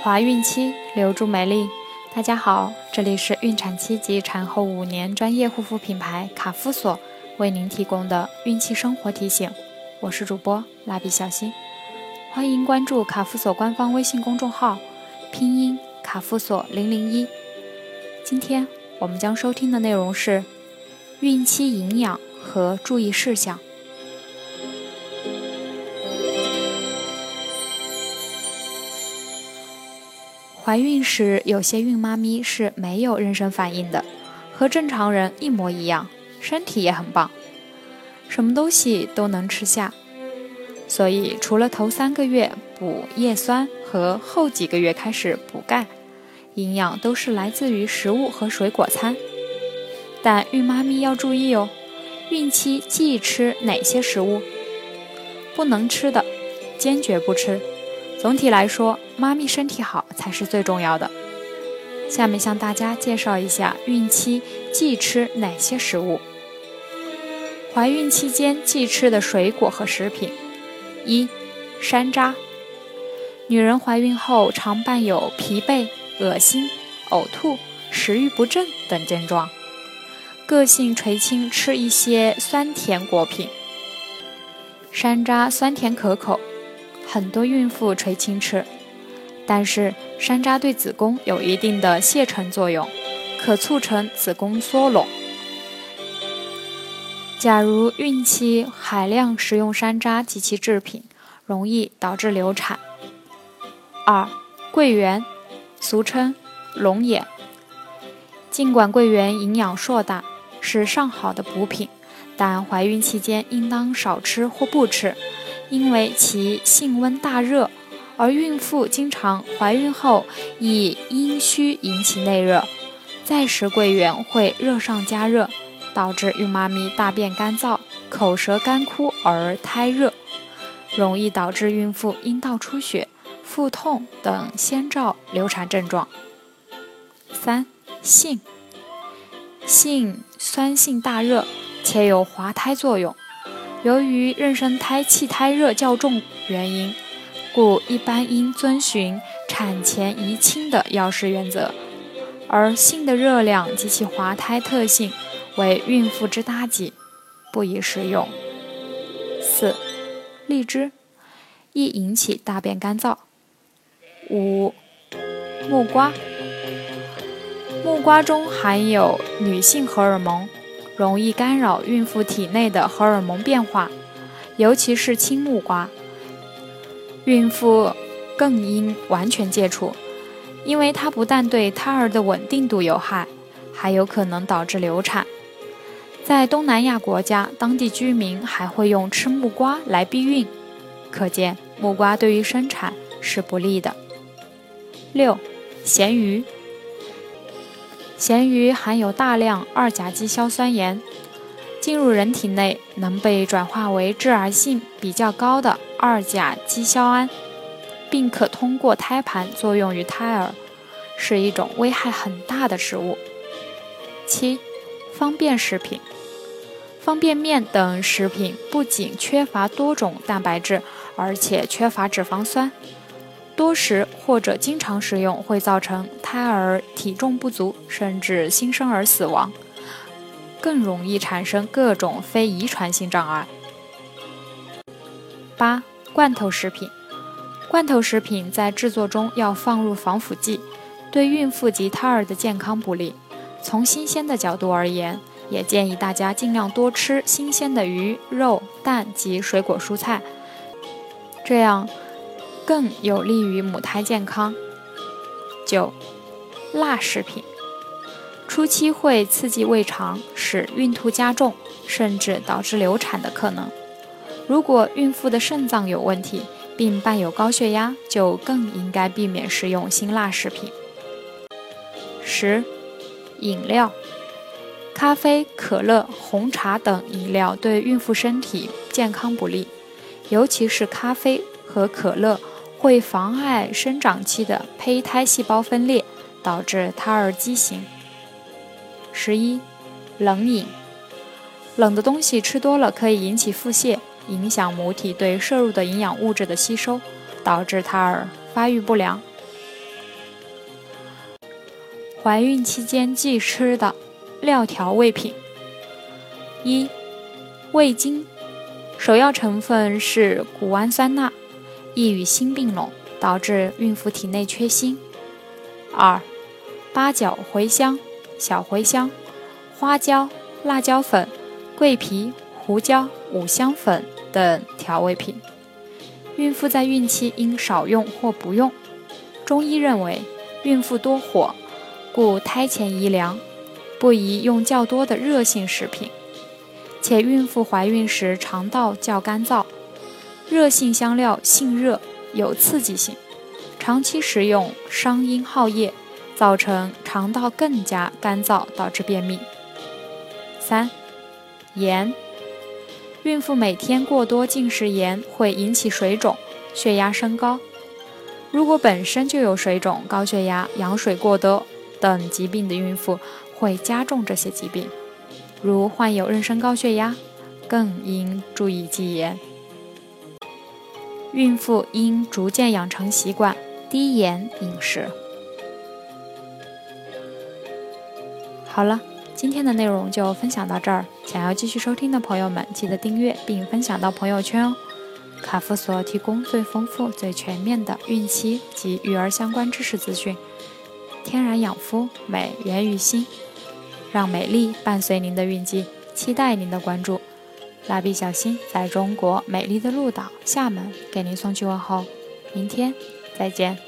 怀孕期留住美丽。大家好，这里是孕产期及产后五年专业护肤品牌卡夫索为您提供的孕期生活提醒。我是主播蜡笔小新，欢迎关注卡夫索官方微信公众号，拼音卡夫索零零一。今天我们将收听的内容是孕期营养和注意事项。怀孕时，有些孕妈咪是没有妊娠反应的，和正常人一模一样，身体也很棒，什么东西都能吃下。所以，除了头三个月补叶酸和后几个月开始补钙，营养都是来自于食物和水果餐。但孕妈咪要注意哦，孕期忌吃哪些食物？不能吃的，坚决不吃。总体来说，妈咪身体好才是最重要的。下面向大家介绍一下孕期忌吃哪些食物。怀孕期间忌吃的水果和食品：一、山楂。女人怀孕后常伴有疲惫、恶心、呕吐、食欲不振等症状，个性垂青吃一些酸甜果品。山楂酸甜可口。很多孕妇垂青吃，但是山楂对子宫有一定的泄沉作用，可促成子宫缩拢。假如孕期海量食用山楂及其制品，容易导致流产。二、桂圆，俗称龙眼。尽管桂圆营养硕大，是上好的补品，但怀孕期间应当少吃或不吃。因为其性温大热，而孕妇经常怀孕后以阴虚引起内热，再食桂圆会热上加热，导致孕妈咪大便干燥、口舌干枯而胎热，容易导致孕妇阴道出血、腹痛等先兆流产症状。三、性，性酸性大热，且有滑胎作用。由于妊娠胎气胎热较重原因，故一般应遵循产前宜清的药食原则。而性的热量及其滑胎特性为孕妇之大忌，不宜食用。四、荔枝易引起大便干燥。五、木瓜，木瓜中含有女性荷尔蒙。容易干扰孕妇体内的荷尔蒙变化，尤其是青木瓜，孕妇更应完全戒除，因为它不但对胎儿的稳定度有害，还有可能导致流产。在东南亚国家，当地居民还会用吃木瓜来避孕，可见木瓜对于生产是不利的。六，咸鱼。咸鱼含有大量二甲基硝酸盐，进入人体内能被转化为致癌性比较高的二甲基硝胺，并可通过胎盘作用于胎儿，是一种危害很大的食物。七、方便食品，方便面等食品不仅缺乏多种蛋白质，而且缺乏脂肪酸。多食或者经常食用会造成胎儿体重不足，甚至新生儿死亡，更容易产生各种非遗传性障碍。八、罐头食品，罐头食品在制作中要放入防腐剂，对孕妇及胎儿的健康不利。从新鲜的角度而言，也建议大家尽量多吃新鲜的鱼、肉、蛋及水果蔬菜，这样。更有利于母胎健康。九、辣食品，初期会刺激胃肠，使孕吐加重，甚至导致流产的可能。如果孕妇的肾脏有问题，并伴有高血压，就更应该避免食用辛辣食品。十、饮料，咖啡、可乐、红茶等饮料对孕妇身体健康不利，尤其是咖啡和可乐。会妨碍生长期的胚胎细胞分裂，导致胎儿畸形。十一，冷饮，冷的东西吃多了可以引起腹泻，影响母体对摄入的营养物质的吸收，导致胎儿发育不良。怀孕期间忌吃的料调味品：一、味精，首要成分是谷氨酸钠，易与锌并拢，导致孕妇体内缺锌；二、八角、茴香、小茴香、花椒、辣椒粉、桂皮、胡椒、五香粉等调味品，孕妇在孕期应少用或不用。中医认为，孕妇多火。故胎前宜凉，不宜用较多的热性食品。且孕妇怀孕时肠道较干燥，热性香料性热，有刺激性，长期食用伤阴耗液，造成肠道更加干燥，导致便秘。三、盐，孕妇每天过多进食盐会引起水肿，血压升高。如果本身就有水肿、高血压、羊水过多。等疾病的孕妇会加重这些疾病，如患有妊娠高血压，更应注意忌盐。孕妇应逐渐养成习惯低盐饮食。好了，今天的内容就分享到这儿。想要继续收听的朋友们，记得订阅并分享到朋友圈哦。卡夫所提供最丰富、最全面的孕期及育儿相关知识资讯。天然养肤，美源于心，让美丽伴随您的孕期，期待您的关注。蜡笔小新在中国美丽的鹭岛厦门给您送去问候，明天再见。